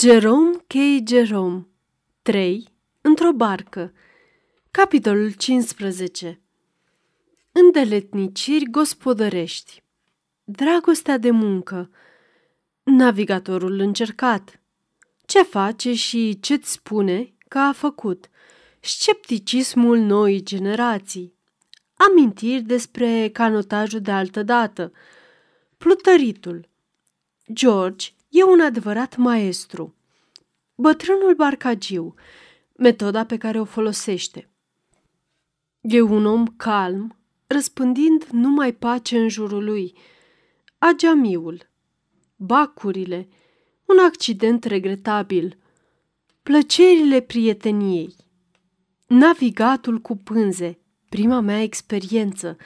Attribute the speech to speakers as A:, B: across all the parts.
A: Jerome K. Jerome. 3. Într-o barcă. Capitolul 15 Îndeletniciri gospodărești. Dragostea de muncă. Navigatorul încercat. Ce face și ce-ți spune că a făcut? Scepticismul noii generații. Amintiri despre canotajul de altă dată. Plutăritul. George E un adevărat maestru. Bătrânul barcagiu, metoda pe care o folosește. E un om calm, răspândind numai pace în jurul lui. Ageamiul, bacurile, un accident regretabil, plăcerile prieteniei, navigatul cu pânze, prima mea experiență,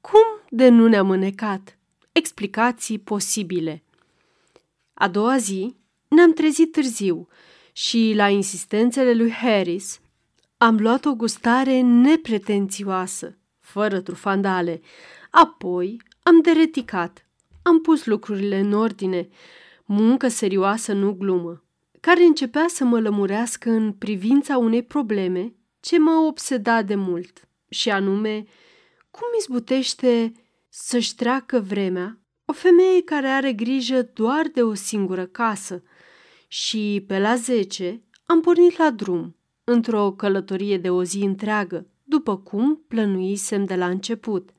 A: cum de nu ne-am înecat, explicații posibile. A doua zi ne-am trezit târziu și, la insistențele lui Harris, am luat o gustare nepretențioasă, fără trufandale. Apoi am dereticat, am pus lucrurile în ordine, muncă serioasă, nu glumă, care începea să mă lămurească în privința unei probleme ce mă obseda de mult, și anume, cum izbutește să-și treacă vremea o femeie care are grijă doar de o singură casă și pe la zece am pornit la drum, într-o călătorie de o zi întreagă, după cum plănuisem de la început.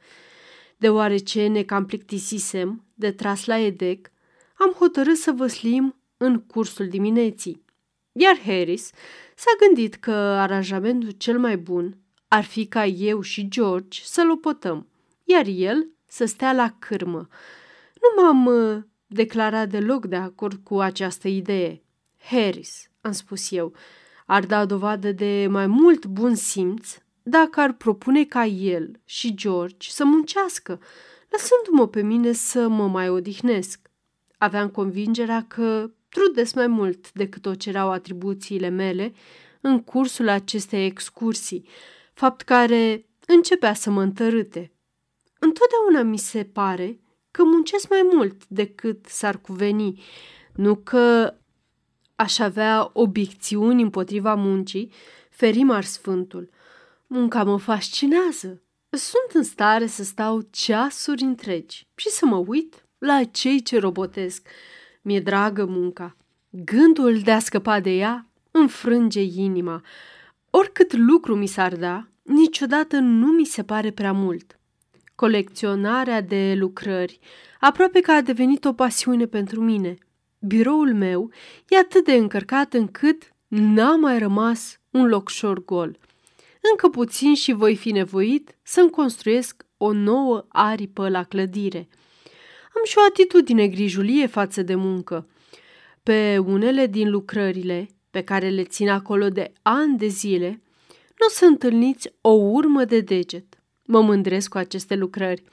A: Deoarece ne cam plictisisem de tras la edec, am hotărât să văslim în cursul dimineții. Iar Harris s-a gândit că aranjamentul cel mai bun ar fi ca eu și George să lopotăm, iar el să stea la cârmă, nu m-am uh, declarat deloc de acord cu această idee. Harris, am spus eu, ar da dovadă de mai mult bun simț dacă ar propune ca el și George să muncească, lăsându-mă pe mine să mă mai odihnesc. Aveam convingerea că trudesc mai mult decât o cereau atribuțiile mele în cursul acestei excursii, fapt care începea să mă întărâte. Întotdeauna mi se pare că muncesc mai mult decât s-ar cuveni, nu că aș avea obiecțiuni împotriva muncii, ferim sfântul. Munca mă fascinează. Sunt în stare să stau ceasuri întregi și să mă uit la cei ce robotesc. Mi-e dragă munca. Gândul de a scăpa de ea înfrânge inima. Oricât lucru mi s-ar da, niciodată nu mi se pare prea mult. Colecționarea de lucrări aproape că a devenit o pasiune pentru mine. Biroul meu e atât de încărcat încât n-a mai rămas un locșor gol. Încă puțin și voi fi nevoit să-mi construiesc o nouă aripă la clădire. Am și o atitudine grijulie față de muncă. Pe unele din lucrările pe care le țin acolo de ani de zile, nu o să întâlniți o urmă de deget. Mă mândresc cu aceste lucrări.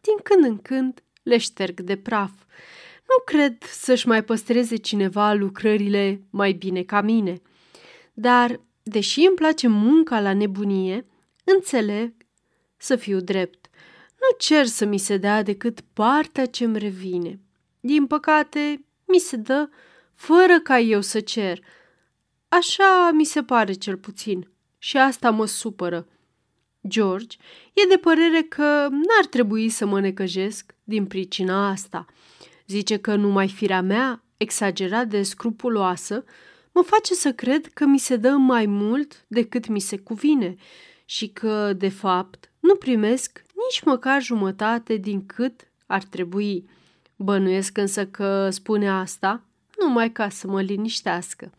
A: Din când în când le șterg de praf. Nu cred să-și mai păstreze cineva lucrările mai bine ca mine. Dar, deși îmi place munca la nebunie, înțeleg să fiu drept. Nu cer să mi se dea decât partea ce-mi revine. Din păcate, mi se dă fără ca eu să cer. Așa mi se pare cel puțin și asta mă supără. George e de părere că n-ar trebui să mă necăjesc din pricina asta. Zice că numai firea mea, exagerat de scrupuloasă, mă face să cred că mi se dă mai mult decât mi se cuvine și că, de fapt, nu primesc nici măcar jumătate din cât ar trebui. Bănuiesc însă că spune asta numai ca să mă liniștească.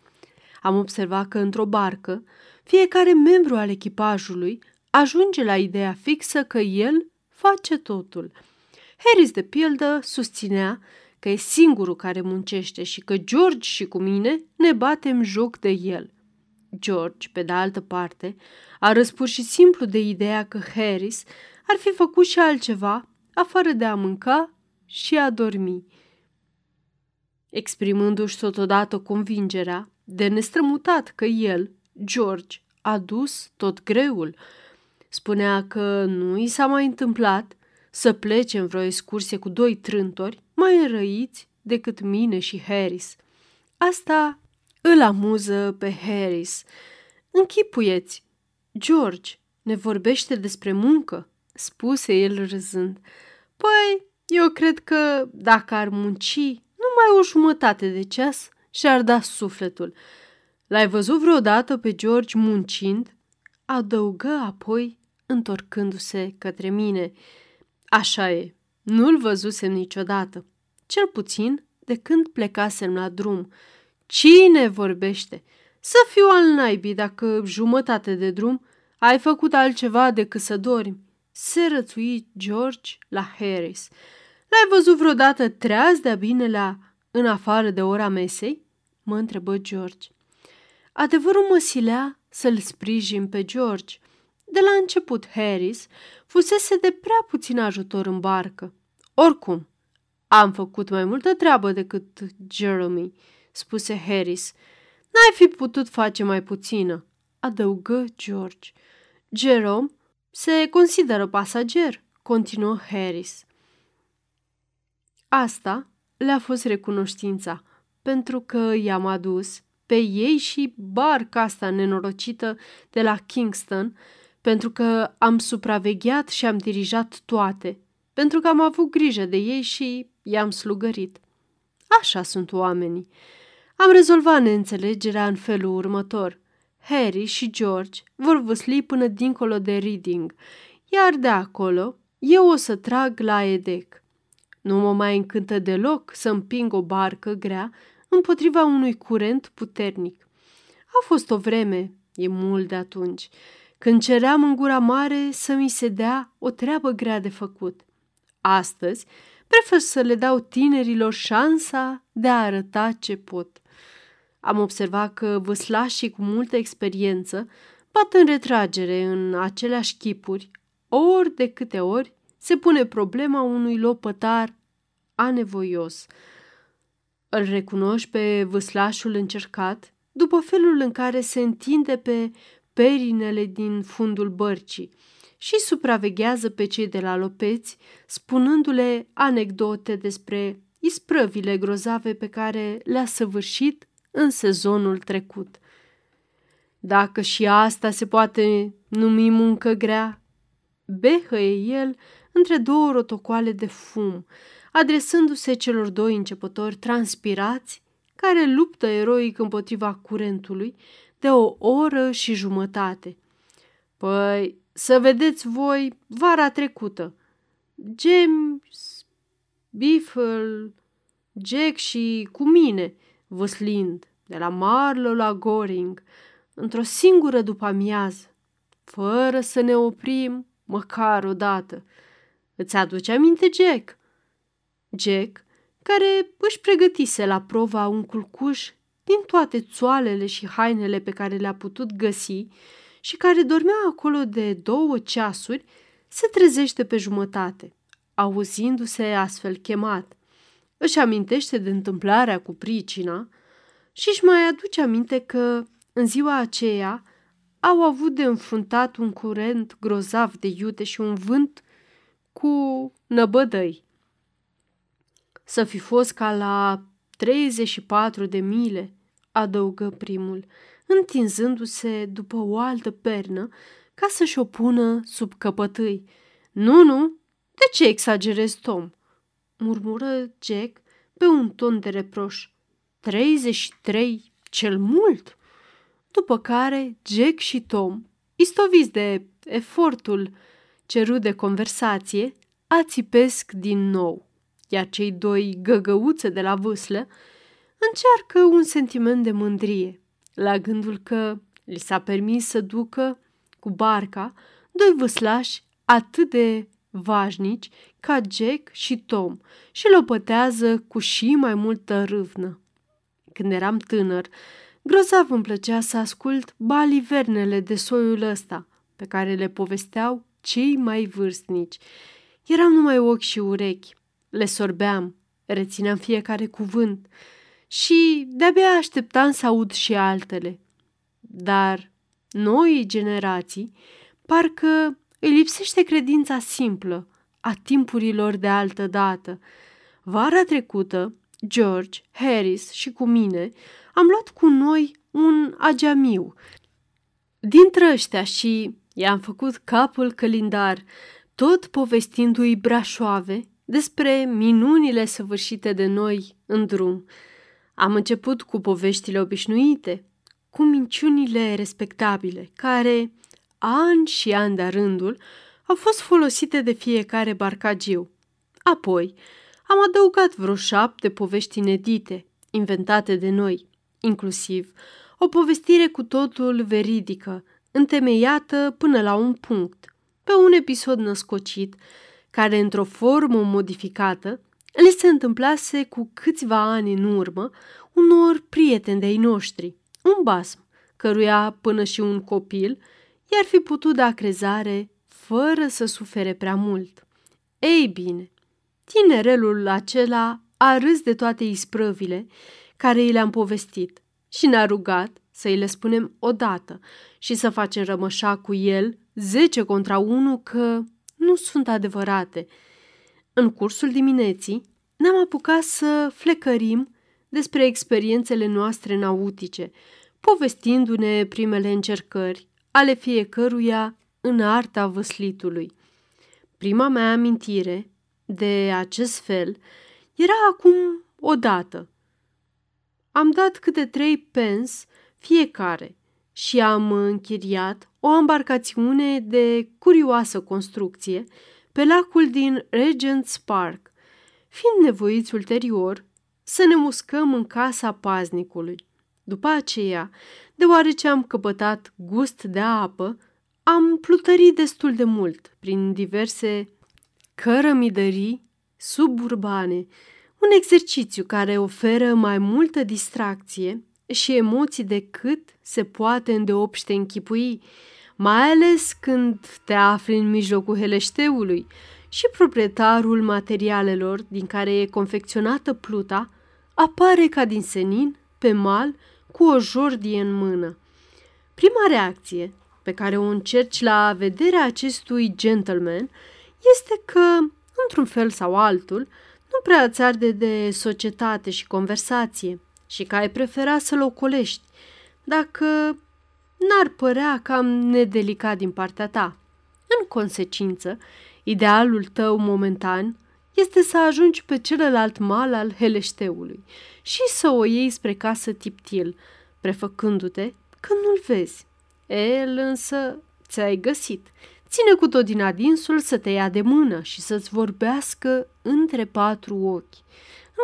A: Am observat că într-o barcă, fiecare membru al echipajului ajunge la ideea fixă că el face totul. Harris, de pildă, susținea că e singurul care muncește și că George și cu mine ne batem joc de el. George, pe de altă parte, a răspuns și simplu de ideea că Harris ar fi făcut și altceva afară de a mânca și a dormi. Exprimându-și totodată convingerea de nestrămutat că el, George, a dus tot greul, Spunea că nu i s-a mai întâmplat să plece în vreo excursie cu doi trântori mai înrăiți decât mine și Harris. Asta îl amuză pe Harris. Închipuieți, George ne vorbește despre muncă, spuse el râzând. Păi, eu cred că dacă ar munci numai o jumătate de ceas, și-ar da sufletul. L-ai văzut vreodată pe George muncind? Adăugă apoi, întorcându-se către mine. Așa e, nu-l văzusem niciodată, cel puțin de când plecasem la drum. Cine vorbește? Să fiu al naibii dacă jumătate de drum ai făcut altceva decât să dormi. Se rățui George la Harris. L-ai văzut vreodată treaz de-a binelea în afară de ora mesei? Mă întrebă George. Adevărul mă silea să-l sprijin pe George. De la început, Harris fusese de prea puțin ajutor în barcă. Oricum, am făcut mai multă treabă decât Jeremy, spuse Harris. N-ai fi putut face mai puțină, adăugă George. Jerome se consideră pasager, continuă Harris. Asta le-a fost recunoștința, pentru că i-am adus pe ei și barca asta nenorocită de la Kingston, pentru că am supravegheat și am dirijat toate, pentru că am avut grijă de ei și i-am slugărit. Așa sunt oamenii. Am rezolvat neînțelegerea în felul următor. Harry și George vor văsli până dincolo de Reading, iar de acolo eu o să trag la Edec. Nu mă mai încântă deloc să împing o barcă grea împotriva unui curent puternic. A fost o vreme, e mult de atunci, când ceream în gura mare să mi se dea o treabă grea de făcut. Astăzi, prefer să le dau tinerilor șansa de a arăta ce pot. Am observat că văslașii cu multă experiență bat în retragere în aceleași chipuri, ori de câte ori se pune problema unui lopătar anevoios. Îl recunoști pe vâslașul încercat după felul în care se întinde pe perinele din fundul bărcii și supraveghează pe cei de la lopeți, spunându-le anecdote despre isprăvile grozave pe care le-a săvârșit în sezonul trecut. Dacă și asta se poate numi muncă grea, behăie el între două rotocoale de fum, adresându-se celor doi începători transpirați care luptă eroic împotriva curentului de o oră și jumătate. Păi, să vedeți voi vara trecută. James, Biffle, Jack și cu mine, văslind, de la Marlow la Goring, într-o singură după amiază, fără să ne oprim măcar o dată. Îți aduce aminte, Jack? Jack, care își pregătise la prova un culcuș din toate țoalele și hainele pe care le-a putut găsi și care dormea acolo de două ceasuri, se trezește pe jumătate, auzindu-se astfel chemat. Își amintește de întâmplarea cu pricina și își mai aduce aminte că în ziua aceea au avut de înfruntat un curent grozav de iute și un vânt cu năbădăi. Să fi fost ca la 34 de mile, adăugă primul, întinzându-se după o altă pernă ca să-și o pună sub căpătâi. Nu, nu, de ce exagerezi, Tom? murmură Jack pe un ton de reproș. 33 cel mult? După care Jack și Tom, istoviți de efortul cerut de conversație, ațipesc din nou iar cei doi găgăuțe de la vâslă încearcă un sentiment de mândrie la gândul că li s-a permis să ducă cu barca doi vâslași atât de vașnici ca Jack și Tom și lopătează cu și mai multă râvnă. Când eram tânăr, grozav îmi plăcea să ascult balivernele de soiul ăsta, pe care le povesteau cei mai vârstnici. Eram numai ochi și urechi, le sorbeam, rețineam fiecare cuvânt și de-abia așteptam să aud și altele. Dar noi generații parcă îi lipsește credința simplă a timpurilor de altă dată. Vara trecută, George, Harris și cu mine am luat cu noi un ageamiu dintre ăștia și i-am făcut capul călindar, tot povestindu-i brașoave despre minunile săvârșite de noi în drum. Am început cu poveștile obișnuite, cu minciunile respectabile, care, ani și ani de rândul, au fost folosite de fiecare barcagiu. Apoi, am adăugat vreo șapte povești inedite, inventate de noi, inclusiv o povestire cu totul veridică, întemeiată până la un punct, pe un episod născocit, care, într-o formă modificată, le se întâmplase cu câțiva ani în urmă unor prieteni de-ai noștri, un basm, căruia până și un copil i-ar fi putut da crezare fără să sufere prea mult. Ei bine, tinerelul acela a râs de toate isprăvile care i le-am povestit și ne-a rugat să îi le spunem odată și să facem rămășa cu el zece contra unu că nu sunt adevărate. În cursul dimineții ne-am apucat să flecărim despre experiențele noastre nautice, povestindu-ne primele încercări ale fiecăruia în arta văslitului. Prima mea amintire de acest fel era acum odată. Am dat câte trei pens fiecare și am închiriat o embarcațiune de curioasă construcție pe lacul din Regent's Park, fiind nevoiți ulterior să ne muscăm în casa paznicului. După aceea, deoarece am căpătat gust de apă, am plutărit destul de mult prin diverse cărămidării suburbane, un exercițiu care oferă mai multă distracție și emoții decât se poate îndeopște închipui, mai ales când te afli în mijlocul heleșteului și proprietarul materialelor din care e confecționată pluta apare ca din senin pe mal cu o jordie în mână. Prima reacție pe care o încerci la vederea acestui gentleman este că, într-un fel sau altul, nu prea ți arde de societate și conversație și că ai prefera să-l ocolești, dacă n-ar părea cam nedelicat din partea ta. În consecință, idealul tău momentan este să ajungi pe celălalt mal al heleșteului și să o iei spre casă tiptil, prefăcându-te că nu-l vezi. El însă ți-ai găsit. Ține cu tot din adinsul să te ia de mână și să-ți vorbească între patru ochi.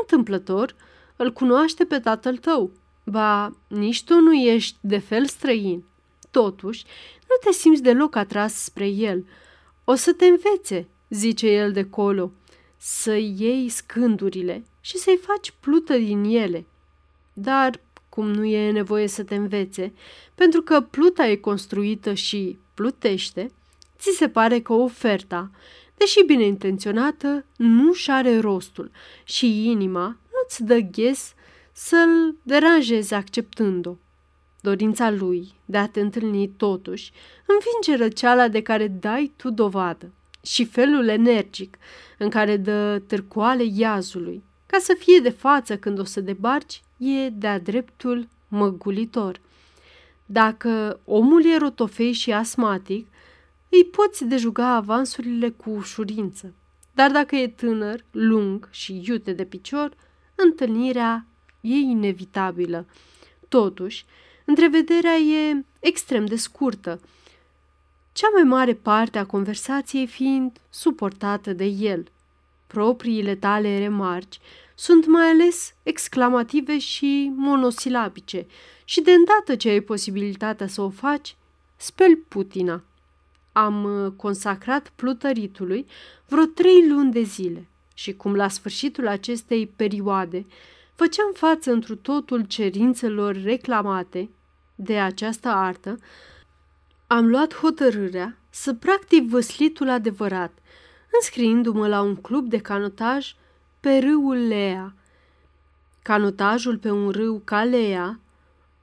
A: Întâmplător, îl cunoaște pe tatăl tău. Ba, nici tu nu ești de fel străin. Totuși, nu te simți deloc atras spre el. O să te învețe, zice el de colo, să iei scândurile și să-i faci plută din ele. Dar, cum nu e nevoie să te învețe, pentru că pluta e construită și plutește, ți se pare că oferta, deși bine intenționată, nu-și are rostul și inima nu-ți dă ghes să-l deranjezi acceptând-o. Dorința lui de a te întâlni totuși învinge răceala de care dai tu dovadă și felul energic în care dă târcoale iazului, ca să fie de față când o să debarci, e de-a dreptul măgulitor. Dacă omul e rotofei și asmatic, îi poți dejuga avansurile cu ușurință. Dar dacă e tânăr, lung și iute de picior, întâlnirea e inevitabilă. Totuși, întrevederea e extrem de scurtă, cea mai mare parte a conversației fiind suportată de el. Propriile tale remarci sunt mai ales exclamative și monosilabice și de îndată ce ai posibilitatea să o faci, speli Putina. Am uh, consacrat plutăritului vreo trei luni de zile și cum la sfârșitul acestei perioade făceam față întru totul cerințelor reclamate de această artă, am luat hotărârea să practic văslitul adevărat, înscriindu-mă la un club de canotaj pe râul Lea. Canotajul pe un râu ca Lea,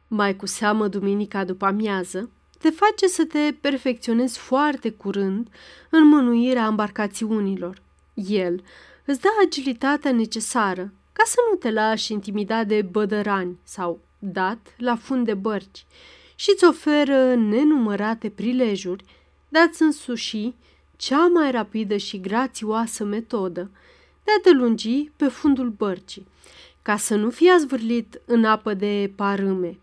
A: mai cu seamă duminica după amiază, te face să te perfecționezi foarte curând în mânuirea embarcațiunilor. El îți dă agilitatea necesară ca să nu te lași intimidat de bădărani sau dat la fund de bărci și îți oferă nenumărate prilejuri de a-ți însuși cea mai rapidă și grațioasă metodă de a te lungi pe fundul bărcii, ca să nu fii azvârlit în apă de parâme.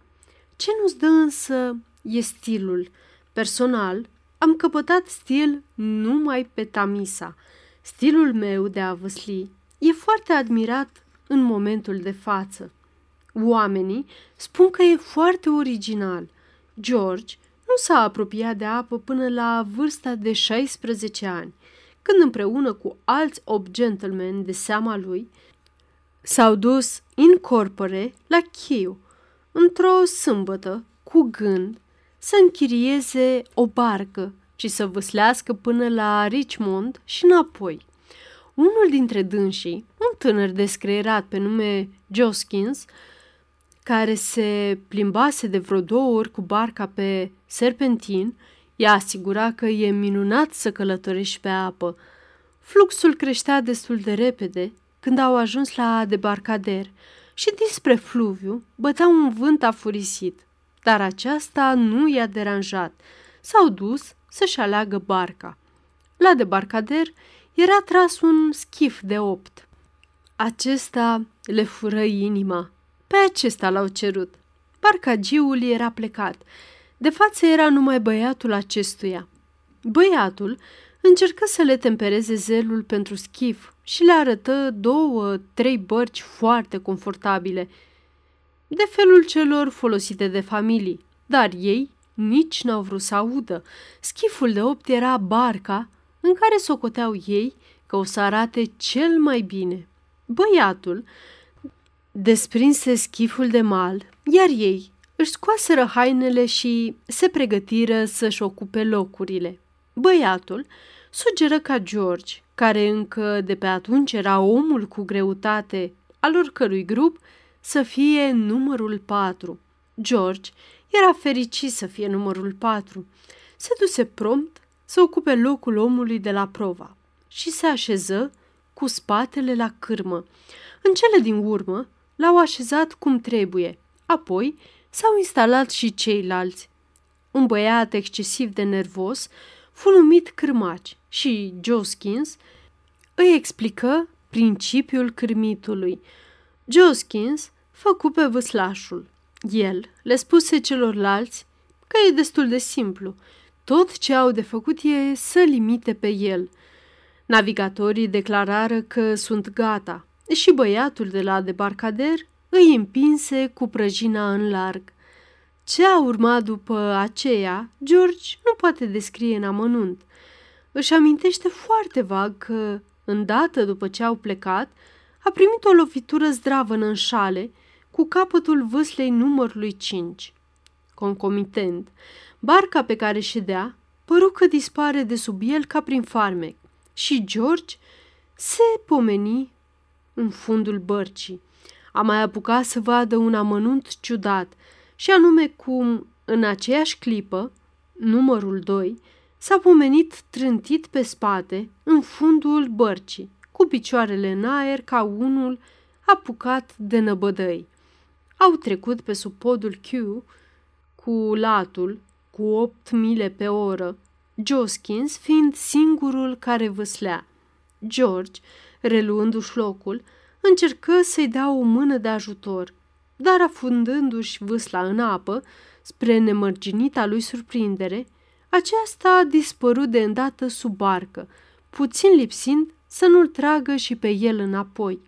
A: Ce nu-ți dă însă e stilul. Personal, am căpătat stil numai pe Tamisa. Stilul meu de a văsli e foarte admirat în momentul de față. Oamenii spun că e foarte original. George nu s-a apropiat de apă până la vârsta de 16 ani, când împreună cu alți 8 gentlemen de seama lui s-au dus in corpore la Chiu, într-o sâmbătă, cu gând să închirieze o barcă și să văslească până la Richmond și înapoi. Unul dintre dânsii, un tânăr descreierat pe nume Joskins, care se plimbase de vreo două ori cu barca pe serpentin, i-a asigurat că e minunat să călătorești pe apă. Fluxul creștea destul de repede când au ajuns la debarcader și dinspre fluviu bătea un vânt afurisit, dar aceasta nu i-a deranjat. S-au dus să-și aleagă barca. La debarcader era tras un schif de opt. Acesta le fură inima. Pe acesta l-au cerut. Barcagiul era plecat. De față era numai băiatul acestuia. Băiatul încercă să le tempereze zelul pentru schif și le arătă două, trei bărci foarte confortabile, de felul celor folosite de familii, dar ei nici n-au vrut să audă. Schiful de opt era barca în care socoteau ei că o să arate cel mai bine. Băiatul desprinse schiful de mal, iar ei își scoaseră hainele și se pregătiră să-și ocupe locurile. Băiatul sugeră ca George, care încă de pe atunci era omul cu greutate al oricărui grup, să fie numărul patru. George era fericit să fie numărul patru. Se duse prompt să ocupe locul omului de la prova și se așeză cu spatele la cârmă. În cele din urmă l-au așezat cum trebuie. Apoi s-au instalat și ceilalți. Un băiat excesiv de nervos fu numit cârmaci și Joskins îi explică principiul cârmitului. Joskins făcu pe vâslașul. El le spuse celorlalți că e destul de simplu. Tot ce au de făcut e să limite pe el. Navigatorii declarară că sunt gata și băiatul de la debarcader îi împinse cu prăjina în larg. Ce a urmat după aceea, George nu poate descrie în amănunt. Își amintește foarte vag că, îndată după ce au plecat, a primit o lovitură zdravă în șale cu capătul vâslei numărului 5. Concomitent, barca pe care ședea păru că dispare de sub el ca prin farmec și George se pomeni în fundul bărcii. A mai apucat să vadă un amănunt ciudat și anume cum, în aceeași clipă, numărul 2 s-a pomenit trântit pe spate în fundul bărcii, cu picioarele în aer ca unul apucat de năbădăi. Au trecut pe sub podul Q cu latul cu opt mile pe oră, Joskins fiind singurul care vâslea. George, reluându-și locul, încercă să-i dea o mână de ajutor, dar afundându-și vâsla în apă, spre nemărginita lui surprindere, aceasta a dispărut de îndată sub barcă, puțin lipsind să nu-l tragă și pe el înapoi.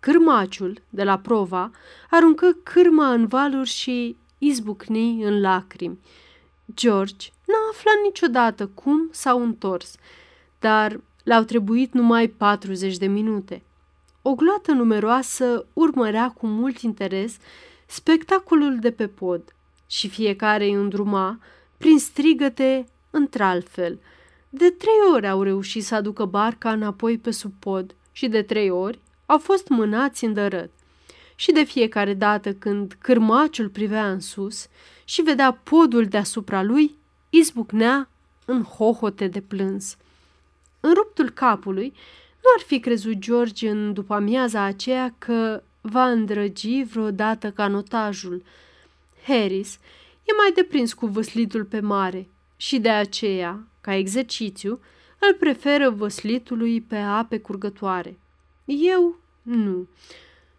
A: Cârmaciul de la prova aruncă cârma în valuri și izbucni în lacrimi. George n-a aflat niciodată cum s-au întors, dar le-au trebuit numai 40 de minute. O gloată numeroasă urmărea cu mult interes spectacolul de pe pod și fiecare îi îndruma prin strigăte într-altfel. De trei ori au reușit să aducă barca înapoi pe sub pod și de trei ori au fost mânați în dărăt. Și de fiecare dată când cârmaciul privea în sus și vedea podul deasupra lui, izbucnea în hohote de plâns. În ruptul capului, nu ar fi crezut George în după amiaza aceea că va îndrăgi vreodată canotajul. Harris e mai deprins cu văslitul pe mare și de aceea, ca exercițiu, îl preferă văslitului pe ape curgătoare. Eu nu.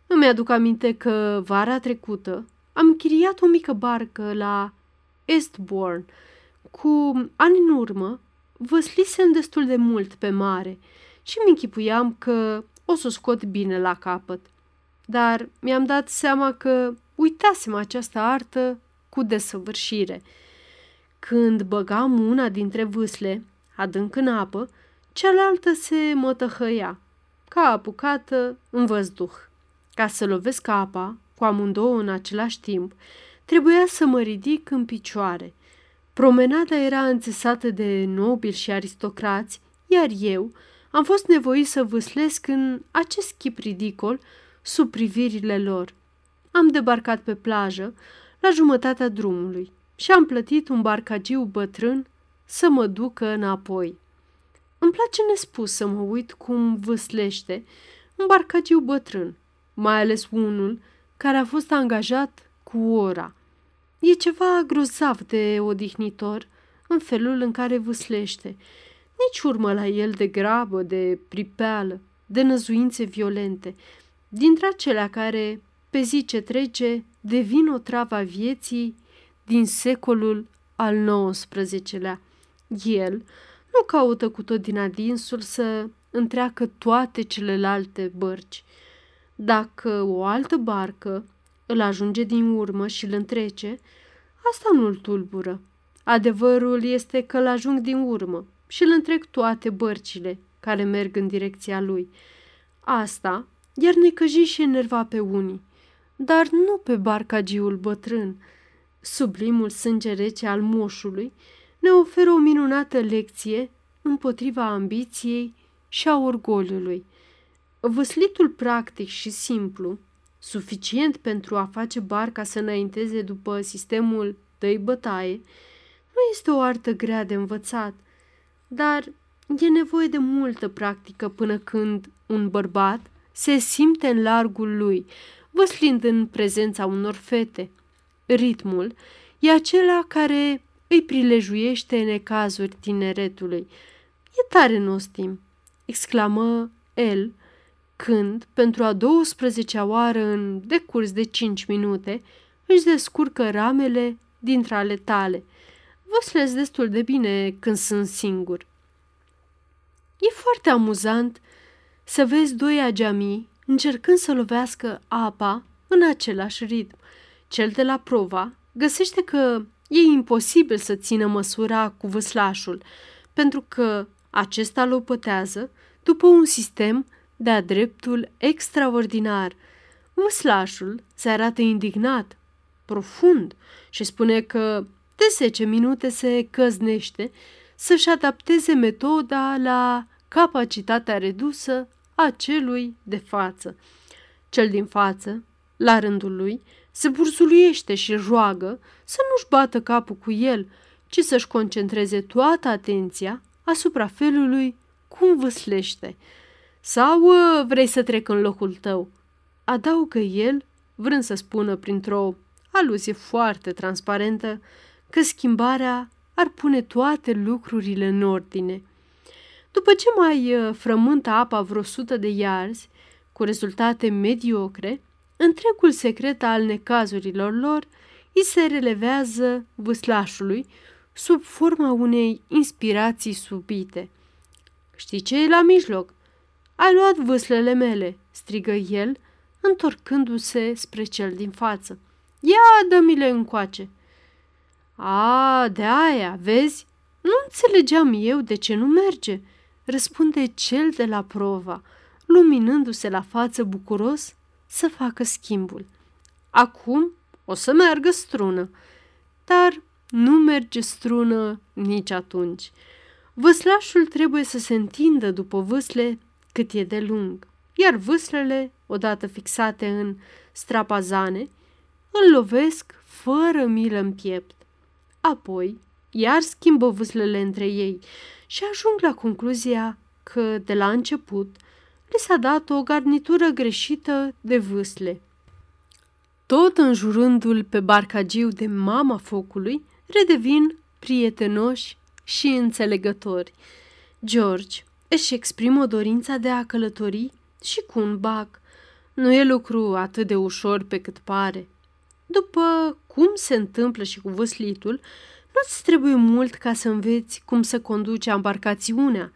A: Îmi aduc aminte că vara trecută am chiriat o mică barcă la Estbourne. Cu ani în urmă, văslisem destul de mult pe mare și mi închipuiam că o să o scot bine la capăt. Dar mi-am dat seama că uitasem această artă cu desăvârșire. Când băgam una dintre vâsle, adânc în apă, cealaltă se mătăhăia, ca apucată în văzduh. Ca să lovesc apa, cu amândouă în același timp, trebuia să mă ridic în picioare. Promenada era înțesată de nobili și aristocrați, iar eu am fost nevoit să vâslesc în acest chip ridicol sub privirile lor. Am debarcat pe plajă la jumătatea drumului și am plătit un barcagiu bătrân să mă ducă înapoi. Îmi place nespus să mă uit cum vâslește un barcagiu bătrân, mai ales unul care a fost angajat cu ora. E ceva grozav de odihnitor în felul în care vâslește. Nici urmă la el de grabă, de pripeală, de năzuințe violente, dintre acelea care, pe zi ce trece, devin o travă vieții din secolul al XIX-lea. El nu caută cu tot din adinsul să întreacă toate celelalte bărci. Dacă o altă barcă îl ajunge din urmă și îl întrece, asta nu-l tulbură. Adevărul este că îl ajung din urmă și îl întrec toate bărcile care merg în direcția lui. Asta iar necăji și enerva pe unii, dar nu pe barcagiul bătrân. Sublimul sânge rece al moșului ne oferă o minunată lecție împotriva ambiției și a orgoliului. Văslitul practic și simplu, suficient pentru a face barca să înainteze după sistemul dăi bătaie, nu este o artă grea de învățat, dar e nevoie de multă practică până când un bărbat se simte în largul lui, văslind în prezența unor fete. Ritmul e acela care îi prilejuiește necazuri tineretului. E tare nostim, exclamă el, când, pentru a 12-a oară în decurs de cinci minute, își descurcă ramele dintre ale tale. Văslesc destul de bine când sunt singur. E foarte amuzant să vezi doi ageamii încercând să lovească apa în același ritm. Cel de la prova găsește că e imposibil să țină măsura cu vâslașul, pentru că acesta lopătează după un sistem de-a dreptul extraordinar. Vâslașul se arată indignat, profund, și spune că de 10 minute se căznește să-și adapteze metoda la capacitatea redusă a celui de față. Cel din față, la rândul lui, se burzuluiește și roagă să nu-și bată capul cu el, ci să-și concentreze toată atenția asupra felului cum vâslește. Sau ă, vrei să trec în locul tău? Adaugă el, vrând să spună printr-o aluzie foarte transparentă că schimbarea ar pune toate lucrurile în ordine. După ce mai uh, frământă apa vreo sută de iarzi, cu rezultate mediocre, întregul secret al necazurilor lor îi se relevează vâslașului sub forma unei inspirații subite. Știi ce e la mijloc? Ai luat vâslele mele, strigă el, întorcându-se spre cel din față. Ia, dă-mi-le încoace. A, de aia, vezi? Nu înțelegeam eu de ce nu merge răspunde cel de la prova, luminându-se la față bucuros să facă schimbul. Acum o să meargă strună, dar nu merge strună nici atunci. Vâslașul trebuie să se întindă după vâsle cât e de lung, iar vâslele, odată fixate în strapazane, îl lovesc fără milă în piept. Apoi, iar schimbă vâslele între ei și ajung la concluzia că, de la început, li s-a dat o garnitură greșită de vâsle. Tot înjurându-l pe barcagiu de mama focului, redevin prietenoși și înțelegători. George își exprimă dorința de a călători și cu un bac. Nu e lucru atât de ușor pe cât pare. După cum se întâmplă și cu văslitul, nu-ți trebuie mult ca să înveți cum să conduci embarcațiunea,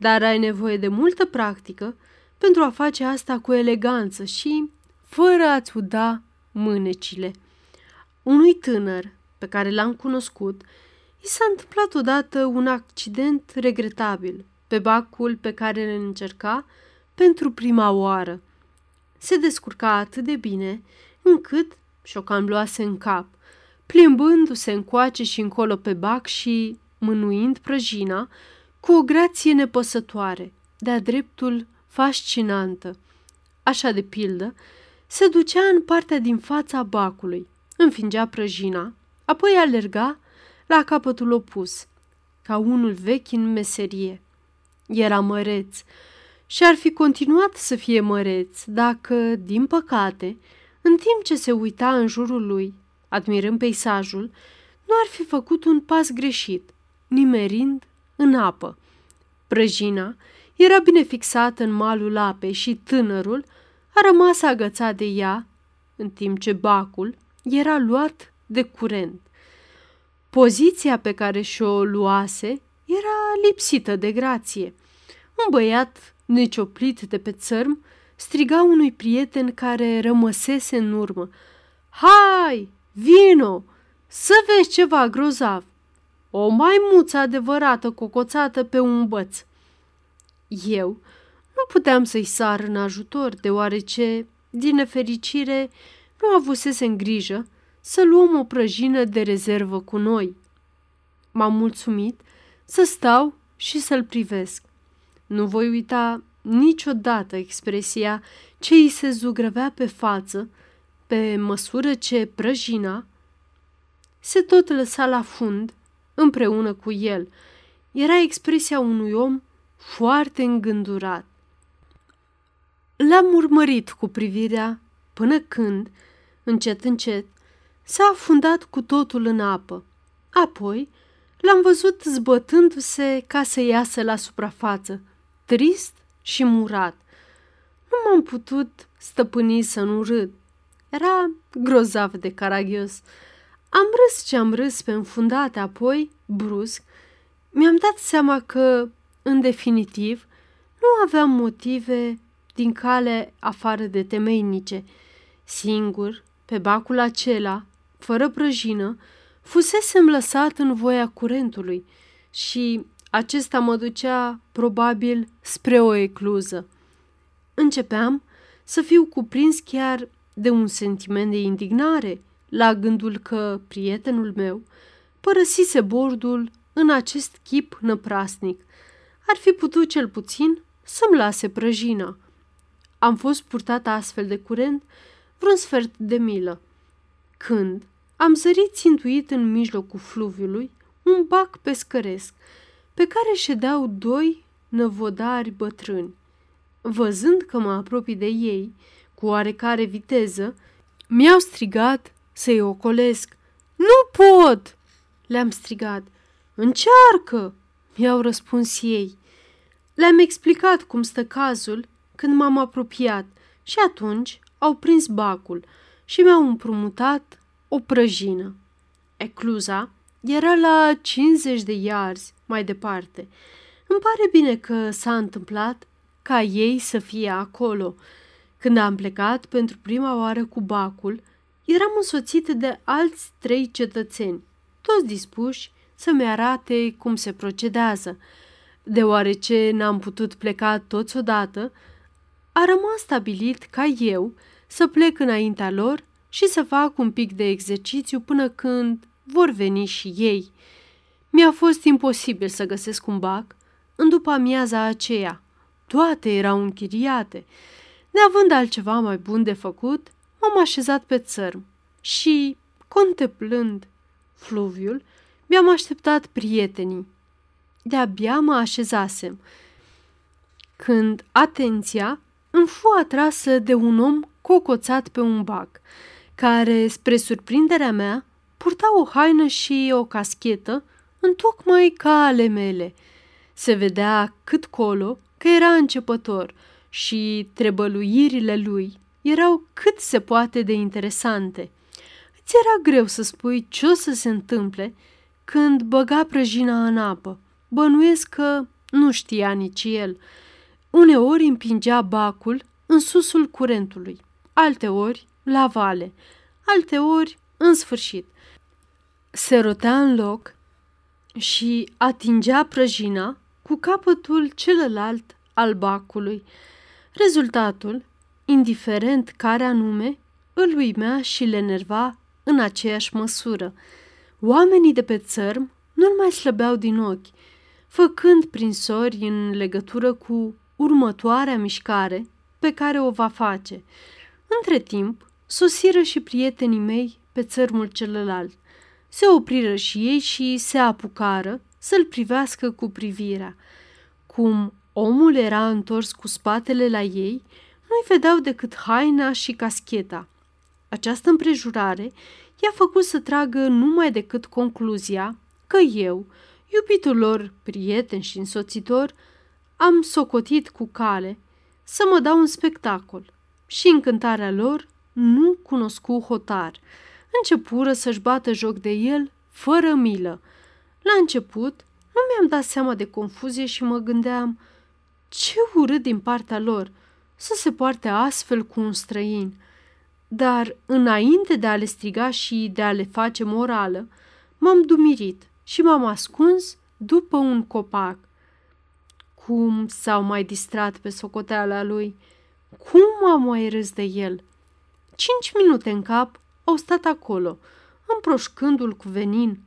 A: dar ai nevoie de multă practică pentru a face asta cu eleganță și fără a-ți uda mânecile. Unui tânăr pe care l-am cunoscut, i s-a întâmplat odată un accident regretabil pe bacul pe care îl încerca pentru prima oară. Se descurca atât de bine încât și-o cam luase în cap, plimbându-se încoace și încolo pe bac și mânuind prăjina cu o grație nepăsătoare, de-a dreptul fascinantă. Așa de pildă, se ducea în partea din fața bacului, înfingea prăjina, apoi alerga la capătul opus, ca unul vechi în meserie. Era măreț și ar fi continuat să fie măreț dacă, din păcate, în timp ce se uita în jurul lui, admirând peisajul, nu ar fi făcut un pas greșit, nimerind în apă. Prăjina era bine fixată în malul apei și tânărul a rămas agățat de ea, în timp ce bacul era luat de curent. Poziția pe care și-o luase era lipsită de grație. Un băiat necioplit de pe țărm striga unui prieten care rămăsese în urmă. Hai, vino, să vezi ceva grozav! O maimuță adevărată cocoțată pe un băț. Eu nu puteam să-i sar în ajutor, deoarece, din nefericire, nu avusese în grijă să luăm o prăjină de rezervă cu noi. M-am mulțumit să stau și să-l privesc. Nu voi uita niciodată expresia ce îi se zugrăvea pe față, pe măsură ce prăjina se tot lăsa la fund împreună cu el. Era expresia unui om foarte îngândurat. L-am urmărit cu privirea până când, încet, încet, s-a afundat cu totul în apă. Apoi l-am văzut zbătându-se ca să iasă la suprafață, trist și murat. Nu m-am putut stăpâni să nu râd. Era grozav de caragios. Am râs ce am râs pe înfundate, apoi, brusc, mi-am dat seama că, în definitiv, nu aveam motive din cale afară de temeinice. Singur, pe bacul acela, fără prăjină, fusesem lăsat în voia curentului și acesta mă ducea, probabil, spre o ecluză. Începeam să fiu cuprins chiar de un sentiment de indignare la gândul că prietenul meu părăsise bordul în acest chip năprasnic. Ar fi putut cel puțin să-mi lase prăjina. Am fost purtat astfel de curent vreun sfert de milă, când am zărit țintuit în mijlocul fluviului un bac pescăresc pe care ședeau doi năvodari bătrâni. Văzând că mă apropii de ei, cu oarecare viteză, mi-au strigat să-i ocolesc. Nu pot!" le-am strigat. Încearcă!" mi-au răspuns ei. Le-am explicat cum stă cazul când m-am apropiat și atunci au prins bacul și mi-au împrumutat o prăjină. Ecluza era la 50 de iarzi mai departe. Îmi pare bine că s-a întâmplat ca ei să fie acolo. Când am plecat pentru prima oară cu bacul, eram însoțit de alți trei cetățeni, toți dispuși să-mi arate cum se procedează. Deoarece n-am putut pleca toți odată, a rămas stabilit ca eu să plec înaintea lor și să fac un pic de exercițiu până când vor veni și ei. Mi-a fost imposibil să găsesc un bac în după amiaza aceea. Toate erau închiriate. Neavând altceva mai bun de făcut, m-am așezat pe țărm și, contemplând fluviul, mi-am așteptat prietenii. De-abia mă așezasem când atenția îmi fu atrasă de un om cocoțat pe un bac, care, spre surprinderea mea, purta o haină și o caschetă, întocmai ca ale mele. Se vedea cât colo că era începător și trebăluirile lui erau cât se poate de interesante. Îți era greu să spui ce o să se întâmple când băga prăjina în apă. Bănuiesc că nu știa nici el. Uneori împingea bacul în susul curentului, alteori la vale, alteori în sfârșit. Se rotea în loc și atingea prăjina cu capătul celălalt al bacului. Rezultatul, indiferent care anume, îl uimea și le nerva în aceeași măsură. Oamenii de pe țărm nu-l mai slăbeau din ochi, făcând prin sori în legătură cu următoarea mișcare pe care o va face. Între timp, sosiră și prietenii mei pe țărmul celălalt. Se opriră și ei și se apucară să-l privească cu privirea. Cum omul era întors cu spatele la ei, nu-i vedeau decât haina și cascheta. Această împrejurare i-a făcut să tragă numai decât concluzia că eu, iubitul lor prieten și însoțitor, am socotit cu cale să mă dau un spectacol și încântarea lor nu cunoscu hotar. Începură să-și bată joc de el fără milă. La început nu mi-am dat seama de confuzie și mă gândeam ce urât din partea lor să se poarte astfel cu un străin. Dar înainte de a le striga și de a le face morală, m-am dumirit și m-am ascuns după un copac. Cum s-au mai distrat pe socoteala lui? Cum am mai râs de el? Cinci minute în cap au stat acolo, împroșcându-l cu venin,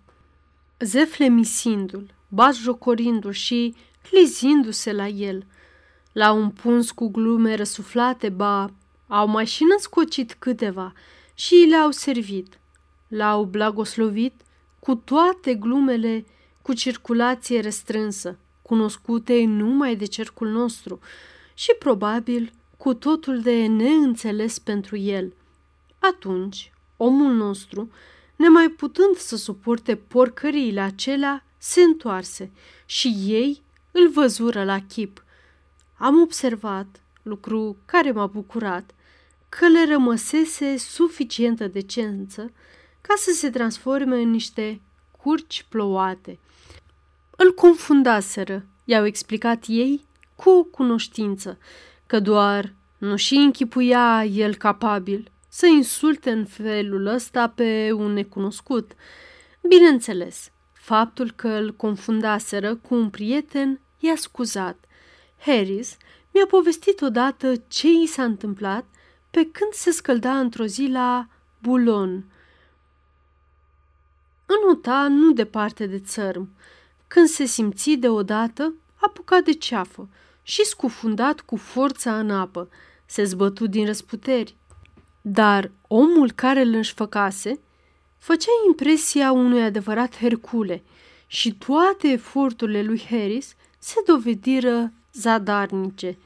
A: zeflemisindu-l, batjocorindu-l și clizindu-se la el. L-au împuns cu glume răsuflate, ba, au mai și născocit câteva și le-au servit. L-au blagoslovit cu toate glumele cu circulație restrânsă, cunoscute numai de cercul nostru și probabil cu totul de neînțeles pentru el. Atunci, omul nostru, nemai putând să suporte porcăriile acelea, se întoarse și ei îl văzură la chip. Am observat, lucru care m-a bucurat, că le rămăsese suficientă decență ca să se transforme în niște curci plouate. Îl confundaseră, i-au explicat ei, cu o cunoștință, că doar nu și închipuia el capabil să insulte în felul ăsta pe un necunoscut. Bineînțeles, faptul că îl confundaseră cu un prieten i-a scuzat. Harris mi-a povestit odată ce i s-a întâmplat pe când se scălda într-o zi la Bulon. Înota nu departe de țărm, când se simți deodată apucat de ceafă și scufundat cu forța în apă. Se zbătu din răsputeri. Dar omul care îl înșfăcase făcea impresia unui adevărat Hercule și toate eforturile lui Harris se dovediră zadarnice.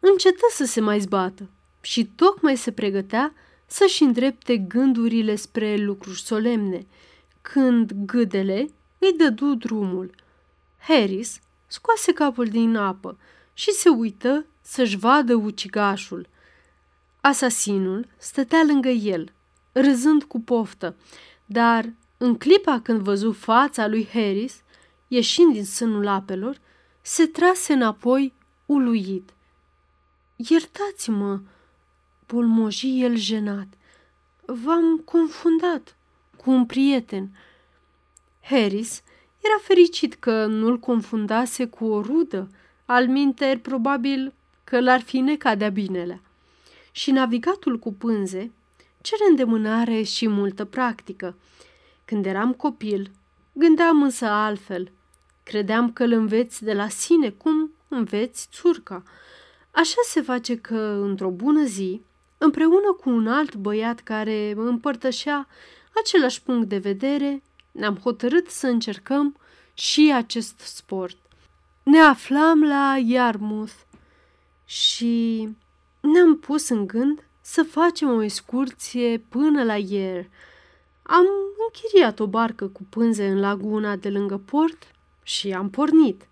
A: Încetă să se mai zbată și tocmai se pregătea să-și îndrepte gândurile spre lucruri solemne, când gâdele îi dădu drumul. Harris scoase capul din apă și se uită să-și vadă ucigașul. Asasinul stătea lângă el, râzând cu poftă, dar în clipa când văzu fața lui Harris, ieșind din sânul apelor, se trase înapoi uluit. Iertați-mă, polmoji el jenat. V-am confundat cu un prieten. Harris era fericit că nu-l confundase cu o rudă, al minter probabil că l-ar fi necat de binele. Și navigatul cu pânze cere îndemânare și multă practică. Când eram copil, gândeam însă altfel. Credeam că îl înveți de la sine cum înveți țurca. Așa se face că, într-o bună zi, împreună cu un alt băiat care împărtășea același punct de vedere, ne-am hotărât să încercăm și acest sport. Ne aflam la Yarmouth, și ne-am pus în gând să facem o excursie până la ier. Am închiriat o barcă cu pânze în laguna de lângă port și am pornit.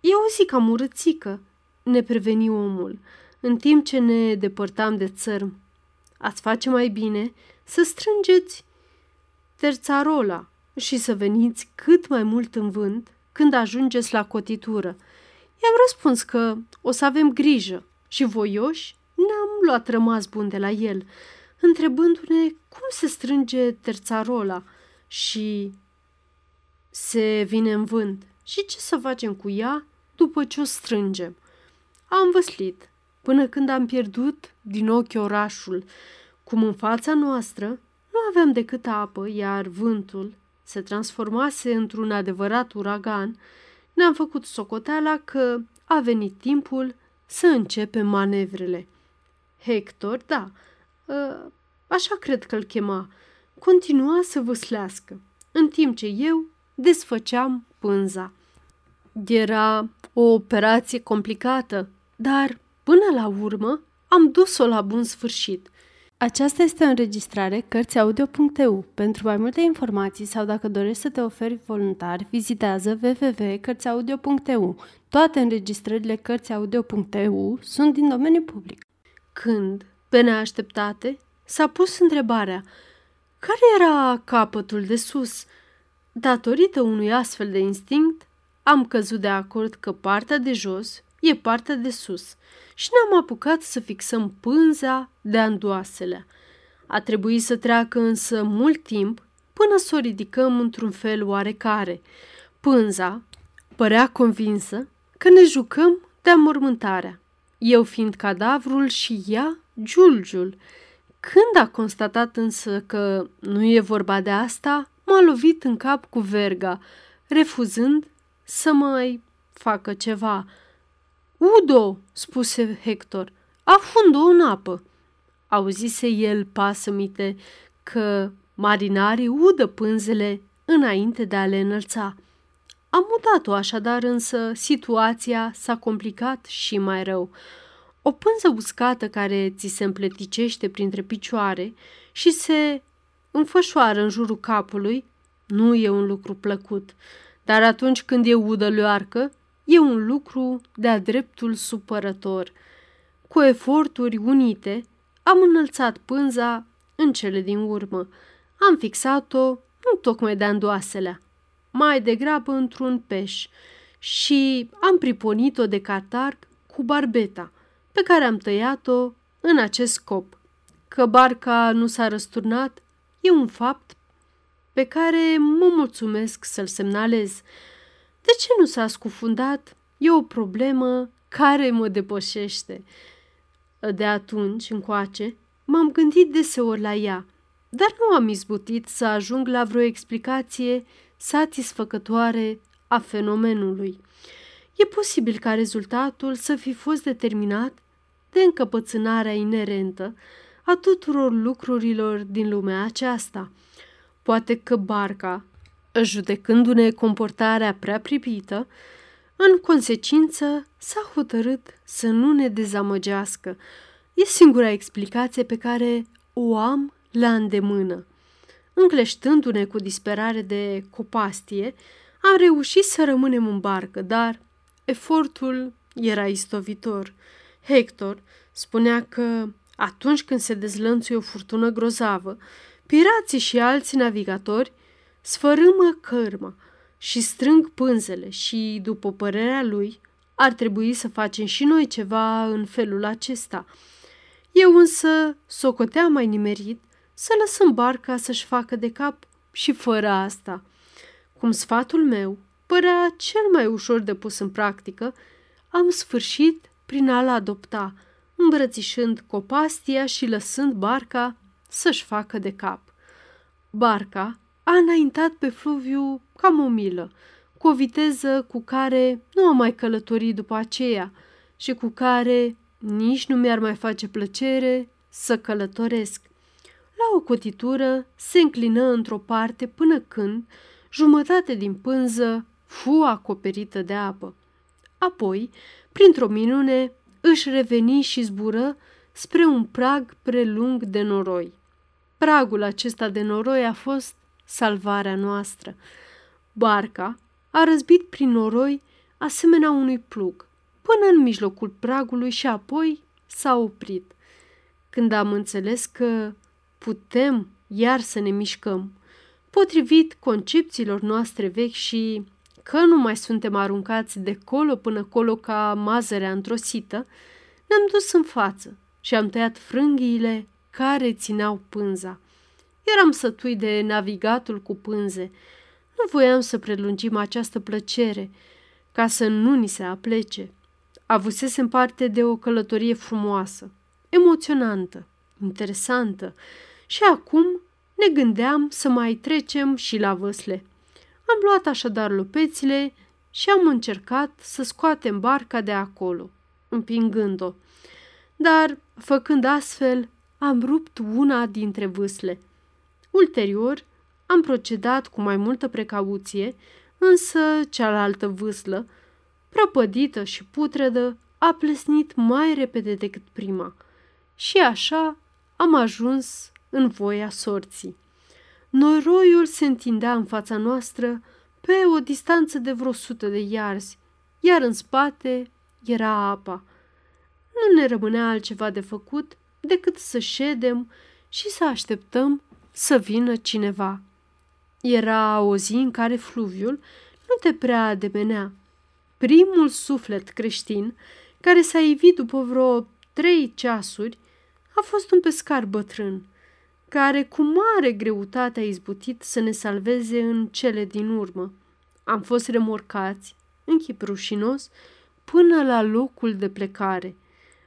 A: E o zi cam urățică, ne preveni omul, în timp ce ne depărtam de țărm. Ați face mai bine să strângeți terțarola și să veniți cât mai mult în vânt când ajungeți la cotitură. I-am răspuns că o să avem grijă și voioși ne-am luat rămas bun de la el, întrebându-ne cum se strânge terțarola și se vine în vânt și ce să facem cu ea după ce o strângem. Am văslit până când am pierdut din ochi orașul, cum în fața noastră nu aveam decât apă, iar vântul se transformase într-un adevărat uragan, ne-am făcut socoteala că a venit timpul să începem manevrele. Hector, da, ă, așa cred că-l chema, continua să vâslească, în timp ce eu desfăceam pânza. Era o operație complicată, dar, până la urmă, am dus-o la bun sfârșit. Aceasta este o înregistrare Cărțiaudio.eu. Pentru mai multe informații sau dacă dorești să te oferi voluntar, vizitează www.cărțiaudio.eu. Toate înregistrările Cărțiaudio.eu sunt din domeniu public. Când, pe neașteptate, s-a pus întrebarea care era capătul de sus? Datorită unui astfel de instinct, am căzut de acord că partea de jos e partea de sus și ne-am apucat să fixăm pânza de andoasele. A trebuit să treacă însă mult timp până să o ridicăm într-un fel oarecare. Pânza părea convinsă că ne jucăm de amormântarea, eu fiind cadavrul și ea giulgiul. Când a constatat însă că nu e vorba de asta, m-a lovit în cap cu verga, refuzând să mai facă ceva. Udo, spuse Hector, afundă în apă. Auzise el pasămite că marinarii udă pânzele înainte de a le înălța. Am mutat-o așadar, însă situația s-a complicat și mai rău. O pânză uscată care ți se împleticește printre picioare și se înfășoară în jurul capului nu e un lucru plăcut, dar atunci când e udă luarcă, e un lucru de-a dreptul supărător. Cu eforturi unite, am înălțat pânza în cele din urmă. Am fixat-o nu tocmai de andoaselea, mai degrabă într-un peș și am priponit-o de catarg cu barbeta, pe care am tăiat-o în acest scop. Că barca nu s-a răsturnat e un fapt pe care mă mulțumesc să-l semnalez. De ce nu s-a scufundat? E o problemă care mă depășește. De atunci încoace m-am gândit deseori la ea, dar nu am izbutit să ajung la vreo explicație satisfăcătoare a fenomenului. E posibil ca rezultatul să fi fost determinat de încăpățânarea inerentă a tuturor lucrurilor din lumea aceasta. Poate că barca, judecându-ne comportarea prea pripită, în consecință s-a hotărât să nu ne dezamăgească. E singura explicație pe care o am la îndemână. Încleștându-ne cu disperare de copastie, am reușit să rămânem în barcă, dar efortul era istovitor. Hector spunea că atunci când se dezlănțuie o furtună grozavă, pirații și alți navigatori sfărâmă cărma și strâng pânzele și, după părerea lui, ar trebui să facem și noi ceva în felul acesta. Eu însă socotea mai nimerit să lăsăm barca să-și facă de cap și fără asta. Cum sfatul meu părea cel mai ușor de pus în practică, am sfârșit prin a-l adopta, îmbrățișând copastia și lăsând barca să-și facă de cap. Barca a înaintat pe fluviu cam o milă, cu o viteză cu care nu am mai călătorit după aceea și cu care nici nu mi-ar mai face plăcere să călătoresc. La o cotitură se înclină într-o parte până când jumătate din pânză fu acoperită de apă. Apoi, printr-o minune, își reveni și zbură spre un prag prelung de noroi. Pragul acesta de noroi a fost salvarea noastră. Barca a răzbit prin noroi asemenea unui plug, până în mijlocul pragului și apoi s-a oprit. Când am înțeles că putem iar să ne mișcăm, potrivit concepțiilor noastre vechi și că nu mai suntem aruncați de colo până colo ca mazărea într-o sită, ne-am dus în față și am tăiat frânghiile care țineau pânza. Eram sătui de navigatul cu pânze. Nu voiam să prelungim această plăcere, ca să nu ni se aplece. Avusesem parte de o călătorie frumoasă, emoționantă, interesantă și acum ne gândeam să mai trecem și la văsle. Am luat așadar lupețile și am încercat să scoatem barca de acolo, împingând-o. Dar, făcând astfel, am rupt una dintre vâsle. Ulterior, am procedat cu mai multă precauție, însă cealaltă vâslă, prăpădită și putredă, a plesnit mai repede decât prima. Și așa am ajuns în voia sorții. Noroiul se întindea în fața noastră pe o distanță de vreo sută de iarzi, iar în spate era apa. Nu ne rămânea altceva de făcut decât să ședem și să așteptăm să vină cineva. Era o zi în care fluviul nu te prea ademenea. Primul suflet creștin care s-a ivit după vreo trei ceasuri a fost un pescar bătrân, care cu mare greutate a izbutit să ne salveze în cele din urmă. Am fost remorcați, în chip rușinos, până la locul de plecare.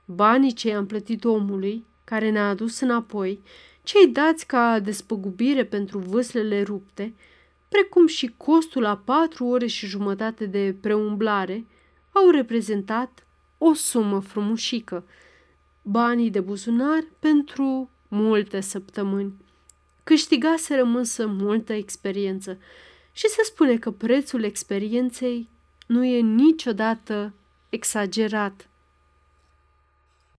A: Banii ce i-am plătit omului, care ne-a adus înapoi, cei dați ca despăgubire pentru vâslele rupte, precum și costul a patru ore și jumătate de preumblare, au reprezentat o sumă frumușică, banii de buzunar pentru multe săptămâni. Câștigase rămânsă multă experiență și se spune că prețul experienței nu e niciodată exagerat.